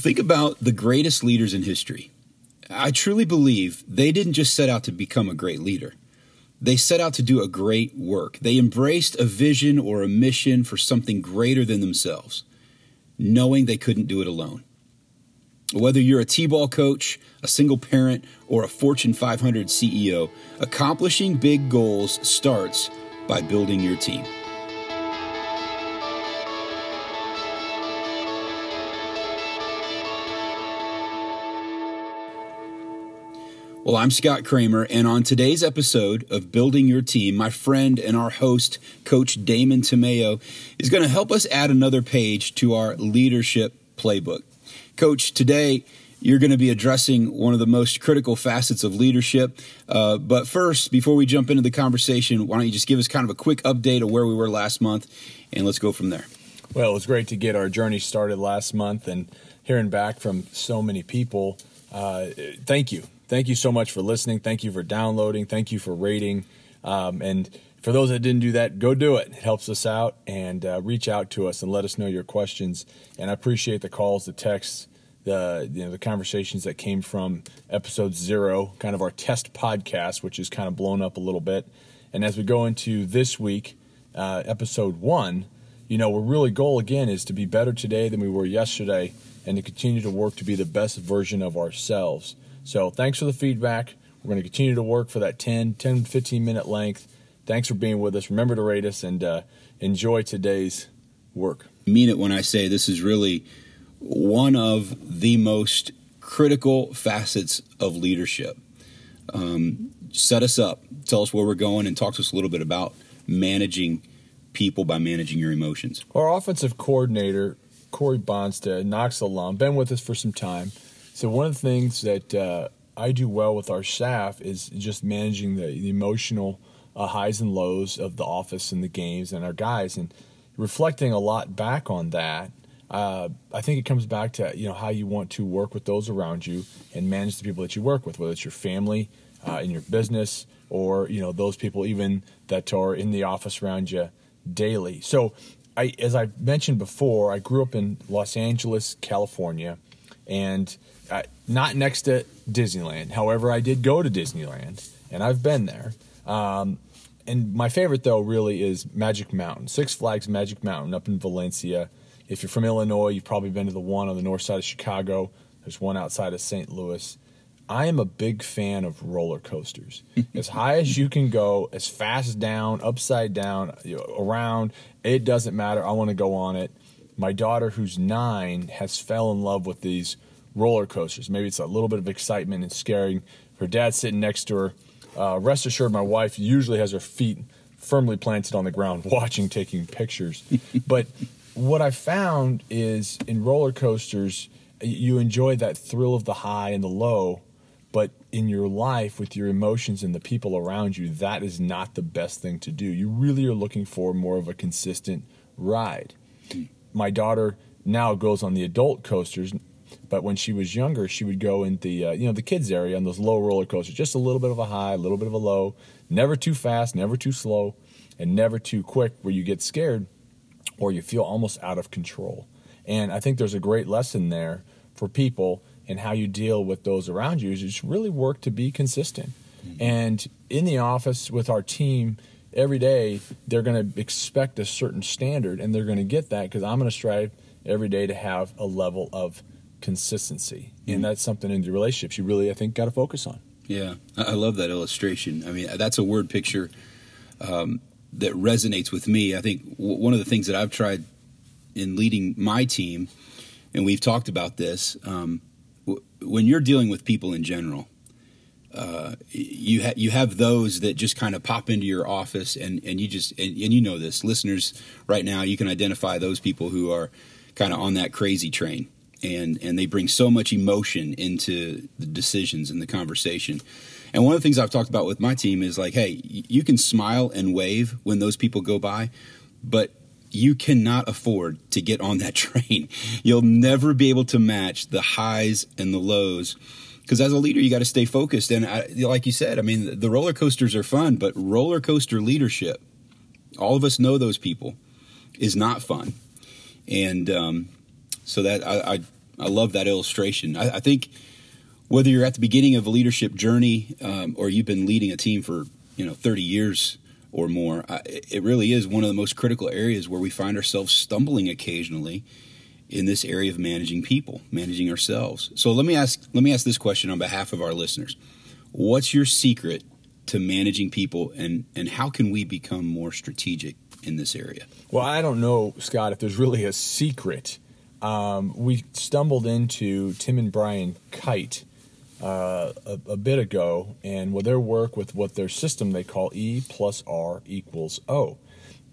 Think about the greatest leaders in history. I truly believe they didn't just set out to become a great leader. They set out to do a great work. They embraced a vision or a mission for something greater than themselves, knowing they couldn't do it alone. Whether you're a T ball coach, a single parent, or a Fortune 500 CEO, accomplishing big goals starts by building your team. Well, I'm Scott Kramer, and on today's episode of Building Your Team, my friend and our host, Coach Damon Tomeo, is going to help us add another page to our leadership playbook. Coach, today you're going to be addressing one of the most critical facets of leadership. Uh, but first, before we jump into the conversation, why don't you just give us kind of a quick update of where we were last month, and let's go from there. Well, it was great to get our journey started last month and hearing back from so many people. Uh, thank you thank you so much for listening. Thank you for downloading. Thank you for rating. Um, and for those that didn't do that, go do it. It helps us out and uh, reach out to us and let us know your questions. And I appreciate the calls, the texts, the you know the conversations that came from episode zero, kind of our test podcast, which is kind of blown up a little bit. And as we go into this week, uh, episode one, you know, our really goal again is to be better today than we were yesterday, and to continue to work to be the best version of ourselves. So thanks for the feedback. We're going to continue to work for that 10, 10, 15 minute length. Thanks for being with us. Remember to rate us and uh, enjoy today's work. I mean it when I say this is really one of the most critical facets of leadership. Um, set us up, tell us where we're going, and talk to us a little bit about managing people by managing your emotions. Our offensive coordinator, Corey Bonstead, Knox alum, been with us for some time so one of the things that uh, I do well with our staff is just managing the, the emotional uh, highs and lows of the office and the games and our guys, and reflecting a lot back on that. Uh, I think it comes back to you know how you want to work with those around you and manage the people that you work with, whether it's your family, uh, in your business, or you know those people even that are in the office around you daily. So, I, as I mentioned before, I grew up in Los Angeles, California, and uh, not next to Disneyland. However, I did go to Disneyland, and I've been there. Um, and my favorite, though, really is Magic Mountain, Six Flags Magic Mountain up in Valencia. If you're from Illinois, you've probably been to the one on the north side of Chicago. There's one outside of St. Louis. I am a big fan of roller coasters. as high as you can go, as fast down, upside down, around, it doesn't matter. I want to go on it. My daughter, who's nine, has fell in love with these roller coasters. Maybe it's a little bit of excitement and scaring. Her dad sitting next to her. Uh, rest assured, my wife usually has her feet firmly planted on the ground, watching, taking pictures. but what I found is in roller coasters, you enjoy that thrill of the high and the low, but in your life with your emotions and the people around you, that is not the best thing to do. You really are looking for more of a consistent ride. My daughter now goes on the adult coasters but when she was younger, she would go in the uh, you know the kids area on those low roller coasters, just a little bit of a high, a little bit of a low, never too fast, never too slow, and never too quick where you get scared or you feel almost out of control. And I think there's a great lesson there for people and how you deal with those around you is just really work to be consistent. Mm-hmm. And in the office with our team, every day they're going to expect a certain standard and they're going to get that because I'm going to strive every day to have a level of consistency, mm-hmm. and that's something in the relationships you really, I think, got to focus on. Yeah, I love that illustration. I mean, that's a word picture um, that resonates with me. I think w- one of the things that I've tried in leading my team, and we've talked about this, um, w- when you're dealing with people in general, you ha- you have those that just kind of pop into your office, and, and you just and, and you know this, listeners, right now, you can identify those people who are kind of on that crazy train and and they bring so much emotion into the decisions and the conversation. And one of the things I've talked about with my team is like, hey, you can smile and wave when those people go by, but you cannot afford to get on that train. You'll never be able to match the highs and the lows. Because as a leader, you got to stay focused. And I, like you said, I mean, the roller coasters are fun, but roller coaster leadership, all of us know those people, is not fun. And um, so that I, I I love that illustration. I, I think whether you're at the beginning of a leadership journey um, or you've been leading a team for you know 30 years or more, it really is one of the most critical areas where we find ourselves stumbling occasionally in this area of managing people, managing ourselves. So let me ask let me ask this question on behalf of our listeners. What's your secret to managing people and and how can we become more strategic in this area? Well, I don't know, Scott, if there's really a secret. Um, we stumbled into Tim and Brian Kight uh, a, a, bit ago, and with their work with what their system they call E plus R equals O.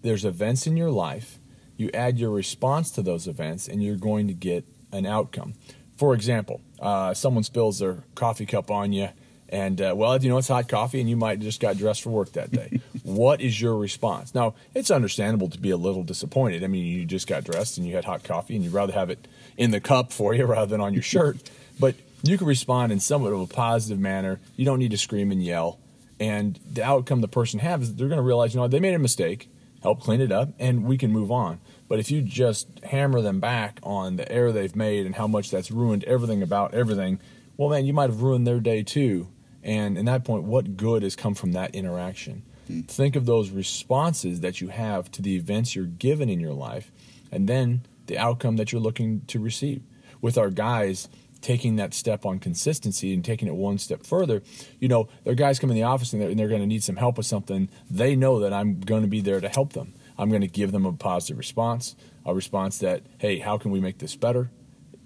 There's events in your life, you add your response to those events, and you're going to get an outcome. For example, uh, someone spills their coffee cup on you, and uh, well, you know it's hot coffee, and you might just got dressed for work that day. what is your response? Now, it's understandable to be a little disappointed. I mean, you just got dressed and you had hot coffee, and you'd rather have it in the cup for you rather than on your shirt. But you can respond in somewhat of a positive manner. You don't need to scream and yell. And the outcome the person has is they're going to realize, you know, they made a mistake, help clean it up, and we can move on. But if you just hammer them back on the error they've made and how much that's ruined everything about everything, well, man, you might have ruined their day too. And in that point, what good has come from that interaction? Mm. Think of those responses that you have to the events you're given in your life, and then the outcome that you're looking to receive. With our guys, taking that step on consistency and taking it one step further, you know, their guys come in the office and they're, and they're going to need some help with something. They know that I'm going to be there to help them. I'm going to give them a positive response, a response that, hey, how can we make this better?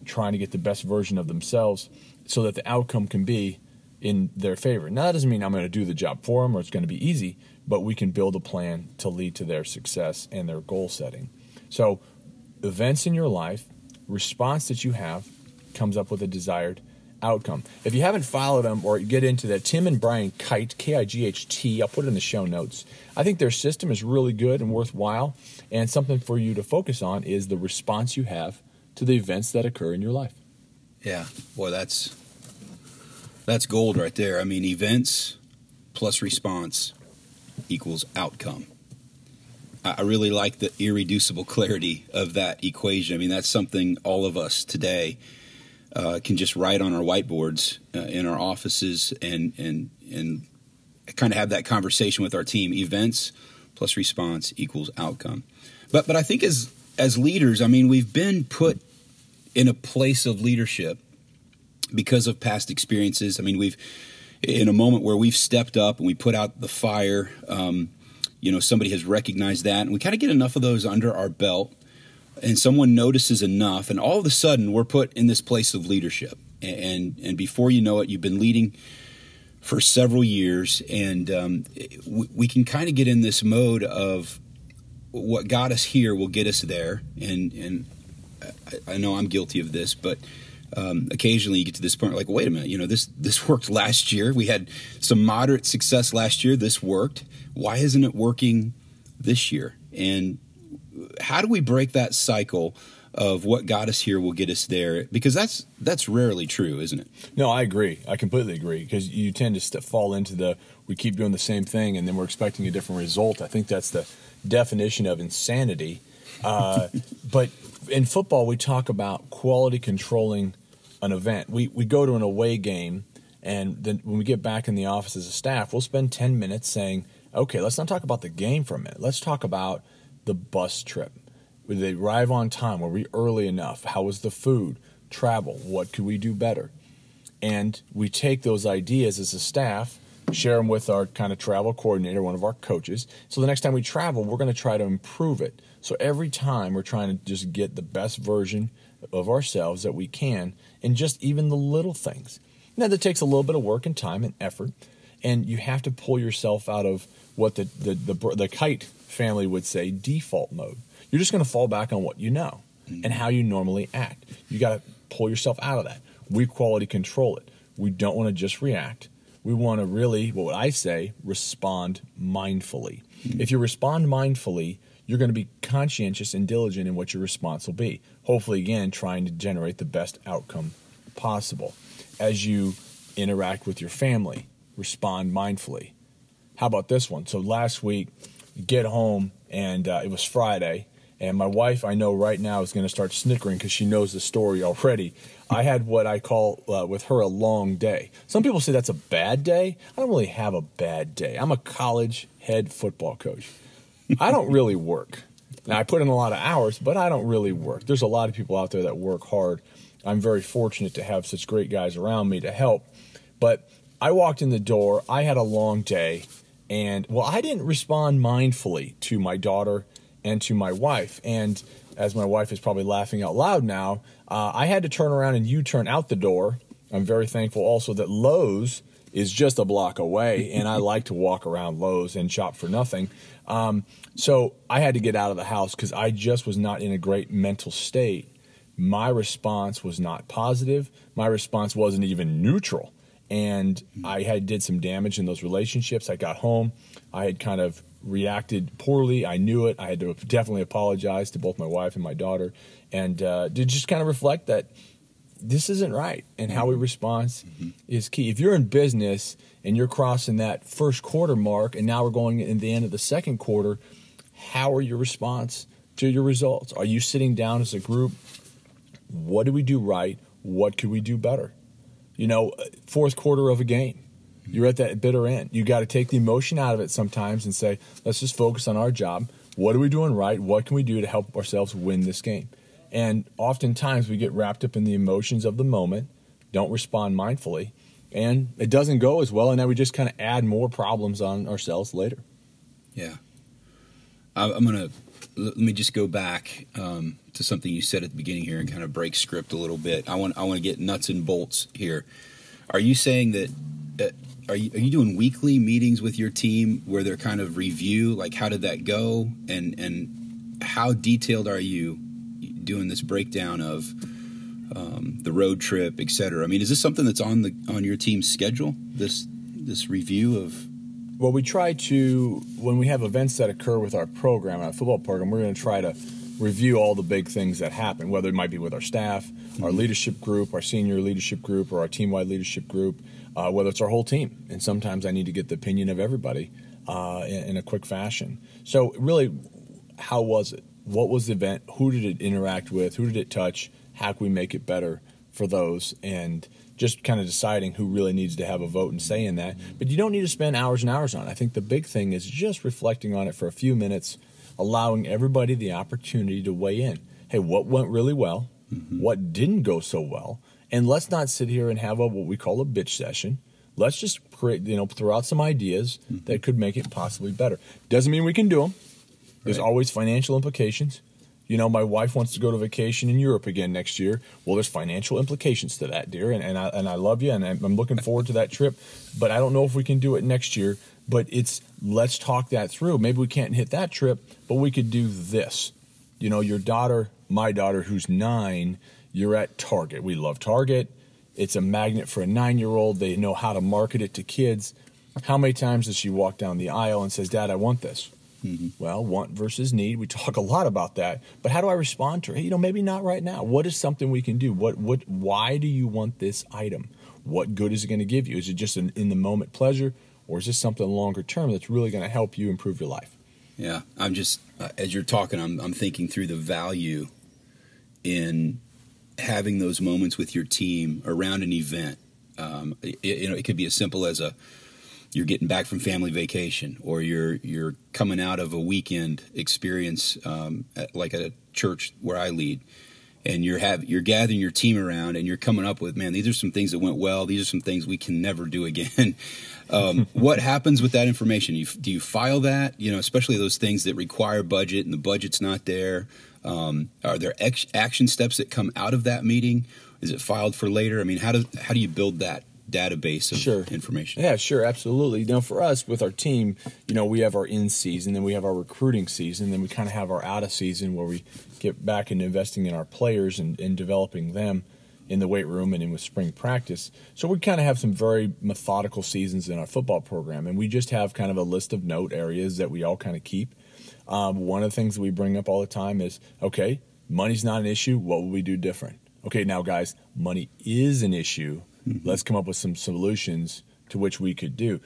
Trying to get the best version of themselves so that the outcome can be in their favor. Now, that doesn't mean I'm going to do the job for them or it's going to be easy, but we can build a plan to lead to their success and their goal setting. So, events in your life, response that you have, comes up with a desired outcome. If you haven't followed them or get into that, Tim and Brian Kight, K I G H T, I'll put it in the show notes. I think their system is really good and worthwhile, and something for you to focus on is the response you have to the events that occur in your life. Yeah, boy, that's that's gold right there. I mean, events plus response equals outcome. I really like the irreducible clarity of that equation. I mean, that's something all of us today uh, can just write on our whiteboards uh, in our offices and and and kind of have that conversation with our team. Events plus response equals outcome. But but I think as as leaders, I mean, we've been put in a place of leadership because of past experiences. I mean, we've in a moment where we've stepped up and we put out the fire. Um, you know, somebody has recognized that, and we kind of get enough of those under our belt and someone notices enough, and all of a sudden we're put in this place of leadership. And and before you know it, you've been leading for several years, and um, we, we, can kind of get in this mode of what got us here will get us there. And and I, I know I'm guilty of this, but um, occasionally you get to this point like, wait a minute, you know this this worked last year. We had some moderate success last year. This worked. Why isn't it working this year? And how do we break that cycle of what got us here will get us there? Because that's that's rarely true isn't it? No i agree. I completely agree because you tend to st- fall into the we keep doing the same thing and then we're expecting a different result. I think that's the definition of insanity. Uh, but in football we talk about quality controlling an event. We, we go to an away game and then when we get back in the office as a staff we'll spend 10 minutes saying okay let's not talk about the game for a minute. Let's talk about the bus trip? Did they arrive on time? Were we early enough? How was the food? Travel? What could we do better? And we take those ideas as a staff, share them with our kind of travel coordinator, one of our coaches. So the next time we travel, we're going to try to improve it. So every time we're trying to just get the best version of ourselves that we can and just even the little things. Now that takes a little bit of work and time and effort, and you have to pull yourself out of what the the the, the Kight family would say default mode. You're just going to fall back on what you know mm-hmm. and how you normally act. You got to pull yourself out of that. We quality control it. We don't want to just react. We want to really, what would I say, respond mindfully. Mm-hmm. If you respond mindfully, you're going to be conscientious and diligent in what your response will be. Hopefully, again, trying to generate the best outcome possible. As you interact with your family, respond mindfully. How about this one? So last week, get home and uh, it was Friday, And my wife, I know right now, is going to start snickering because she knows the story already. I had what I call uh, with her a long day. Some people say that's a bad day. I don't really have a bad day. I'm a college head football coach. I don't really work. Now, I put in a lot of hours, but I don't really work. There's a lot of people out there that work hard. I'm very fortunate to have such great guys around me to help. But I walked in the door, I had a long day, and well, I didn't respond mindfully to my daughter and to my wife. And as my wife is probably laughing out loud now, uh, I had to turn around and U turn out the door. I'm very thankful also that Lowe's is just a block away, and I like to walk around Lowe's and shop for nothing. Um, so I had to get out of the house because I just was not in a great mental state. My response was not positive. My response wasn't even neutral, and I had did some damage in those relationships. I got home, I had kind of reacted poorly. I knew it. I had to definitely apologize to both my wife and my daughter, and uh, to just kind of reflect that this isn't right, and how we respond mm-hmm. is key. If you're in business and you're crossing that first quarter mark, and now we're going in the end of the second quarter, how are your response to your results? Are you sitting down as a group? What do we do right? What could we do better? You know, fourth quarter of a game you're at that bitter end. You got to take the emotion out of it sometimes and say, let's just focus on our job. What are we doing right? What can we do to help ourselves win this game? And oftentimes we get wrapped up in the emotions of the moment, don't respond mindfully, and it doesn't go as well. And then we just kind of add more problems on ourselves later. Yeah. I'm going to let me just go back um, to something you said at the beginning here and kind of break script a little bit. I want I want to get nuts and bolts here. Are you saying that, that are you, are you doing weekly meetings with your team where they're kind of review like how did that go and and how detailed are you doing this breakdown of um, the road trip, et cetera? I mean, is this something that's on the on your team's schedule? This this review of well, we try to when we have events that occur with our program, our football program, we're going to try to review all the big things that happen, whether it might be with our staff, mm-hmm. our leadership group, our senior leadership group, or our team wide leadership group uh, whether it's our whole team. And sometimes I need to get the opinion of everybody uh, in, in, a quick fashion. So, really, how was it? What was the event? Who did it interact with? Who did it touch? How can we make it better for those? And just kind of deciding who really needs to have a vote and say in that. But you don't need to spend hours and hours on it. I think the big thing is just reflecting on it for a few minutes, allowing everybody the opportunity to weigh in. Hey, what went really well? Mm-hmm. What didn't go so well? And let's not sit here and have a what we call a bitch session. Let's just create, you know, throw out some ideas mm-hmm. that could make it possibly better. Doesn't mean we can do them. There's right. always financial implications. You know, my wife wants to go to vacation in Europe again next year. Well, there's financial implications to that, dear, and, and I and I love you, and I'm looking forward to that trip. But I don't know if we can do it next year. But it's let's talk that through. Maybe we can't hit that trip, but we could do this. You know, your daughter, my daughter, who's nine, you're at Target. We love Target. It's a magnet for a nine year old. They know how to market it to kids. How many times does she walk down the aisle and says, Dad, I want this? Mm-hmm. Well, want versus need. We talk a lot about that. But how do I respond to her? Hey, you know, maybe not right now. What is something we can do? What, what, why do you want this item? What good is it going to give you? Is it just an in the moment pleasure, or is this something longer term that's really going to help you improve your life? Yeah, I'm just uh, as you're talking, I'm, I'm thinking through the value in having those moments with your team around an event. Um, it, you know, it could be as simple as a you're getting back from family vacation, or you're you're coming out of a weekend experience, um, at, like at a church where I lead, and you're have you're gathering your team around, and you're coming up with, man, these are some things that went well. These are some things we can never do again. um, what happens with that information? You, do you file that? You know, especially those things that require budget, and the budget's not there. Um, are there ex- action steps that come out of that meeting? Is it filed for later? I mean, how do how do you build that database of sure. information? Yeah, sure, absolutely. Now, for us with our team, you know, we have our in season, then we have our recruiting season, then we kind of have our out of season where we get back into investing in our players and, and developing them in the weight room and in with spring practice. So we kind of have some very methodical seasons in our football program, and we just have kind of a list of note areas that we all kind of keep. Um, one of the things that we bring up all the time is okay, money's not an issue. What would we do different? Okay, now, guys, money is an issue. Mm-hmm. Let's come up with some solutions to which we could do.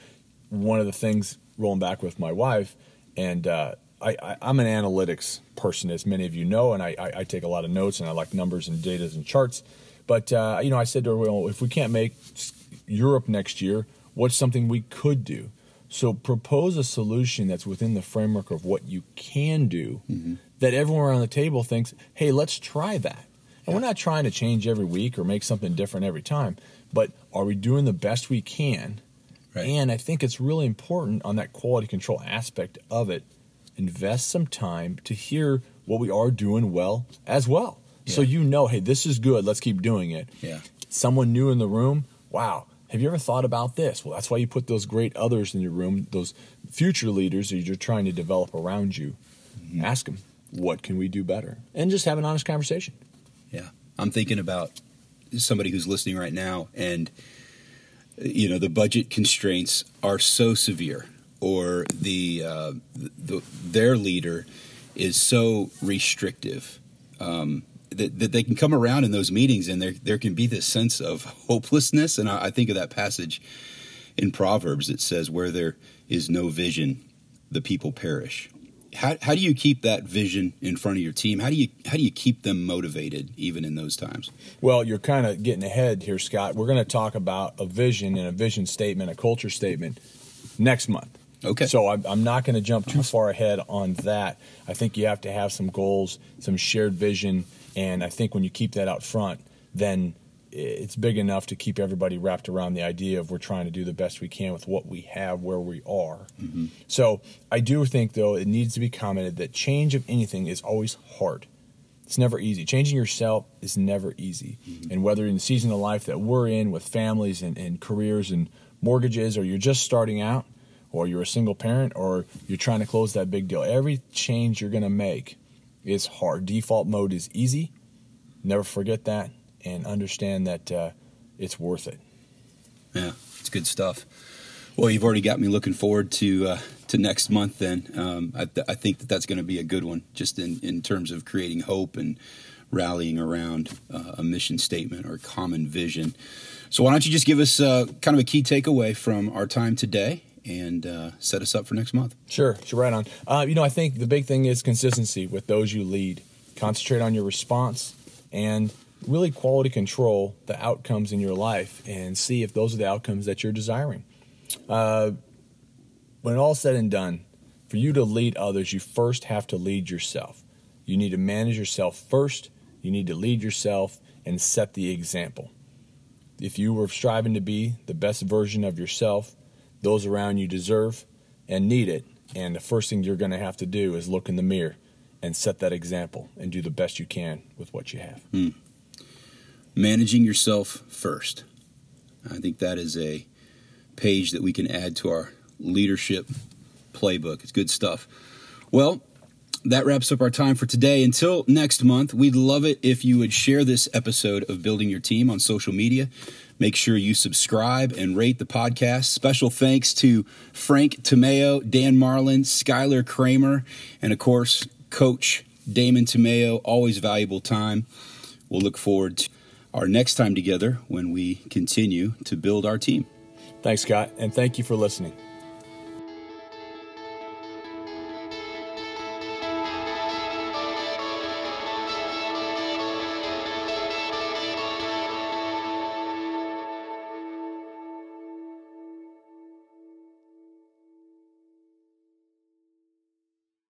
One of the things, rolling back with my wife, and uh, I, I, am an analytics person, as many of you know, and I, I, I, take a lot of notes and I like numbers and data and charts. But, uh, you know, I said to her, well, if we can't make Europe next year, what's something we could do? So propose a solution that's within the framework of what you can do mm-hmm. that everyone around the table thinks, hey, let's try that. And we're not trying to change every week or make something different every time, but are we doing the best we can? Right. And I think it's really important on that quality control aspect of it. Invest some time to hear what we are doing well as well. Yeah. So you know, hey, this is good. Let's keep doing it. Yeah. Someone new in the room, wow, have you ever thought about this? Well, that's why you put those great others in your room, those future leaders that you're trying to develop around you. Mm-hmm. Ask them, what can we do better? And just have an honest conversation. Yeah. I'm thinking about somebody who's listening right now and you know the budget constraints are so severe or the, uh, the their leader is so restrictive um, that, that they can come around in those meetings and there there can be this sense of hopelessness. And I, I think of that passage in Proverbs that says, "Where there is no vision, the people perish." How, how do you keep that vision in front of your team? How do you how do you keep them motivated even in those times? Well, you're kind of getting ahead here, Scott. We're going to talk about a vision and a vision statement, a culture statement next month. Okay. So I'm, I'm not going to jump too far ahead on that. I think you have to have some goals, some shared vision, and I think when you keep that out front, then it's big enough to keep everybody wrapped around the idea of we're trying to do the best we can with what we have where we are. Mm-hmm. So I do think, though, it needs to be commented that change of anything is always hard. It's never easy. Changing yourself is never easy. Mm-hmm. And whether in the season of life that we're in with families and, and careers and mortgages, or you're just starting out, or you're a single parent, or you're trying to close that big deal, every change you're going to make is hard. Default mode is easy. Never forget that and understand that uh, it's worth it. Yeah, it's good stuff. Well, you've already got me looking forward to uh, to next month. Then um, I, th- I, think that that's going to be a good one, just in, in terms of creating hope and rallying around uh, a mission statement or a common vision. So why don't you just give us uh, kind of a key takeaway from our time today, and uh, set us up for next month. Sure, sure, right on. Uh, you know, I think the big thing is consistency with those you lead. Concentrate on your response and really quality control the outcomes in your life and see if those are the outcomes that you're desiring. Uh, when all said and done, for you to lead others, you first have to lead yourself. You need to manage yourself first. You need to lead yourself and set the example. If you were striving to be the best version of yourself, those around you deserve and need it. And the first thing you're going to have to do is look in the mirror and set that example and do the best you can with what you have. Hmm. Managing yourself first. I think that is a page that we can add to our leadership playbook. It's good stuff. Well, that wraps up our time for today. Until next month, we'd love it if you would share this episode of Building Your Team on social media. Make sure you subscribe and rate the podcast. Special thanks to Frank Tomeo, Dan Marlin, Skylar Kramer, and of course, Coach Damon Tomeo. Always valuable time. We'll look forward to our next time together when we continue to build our team. Thanks, Scott, and thank you for listening.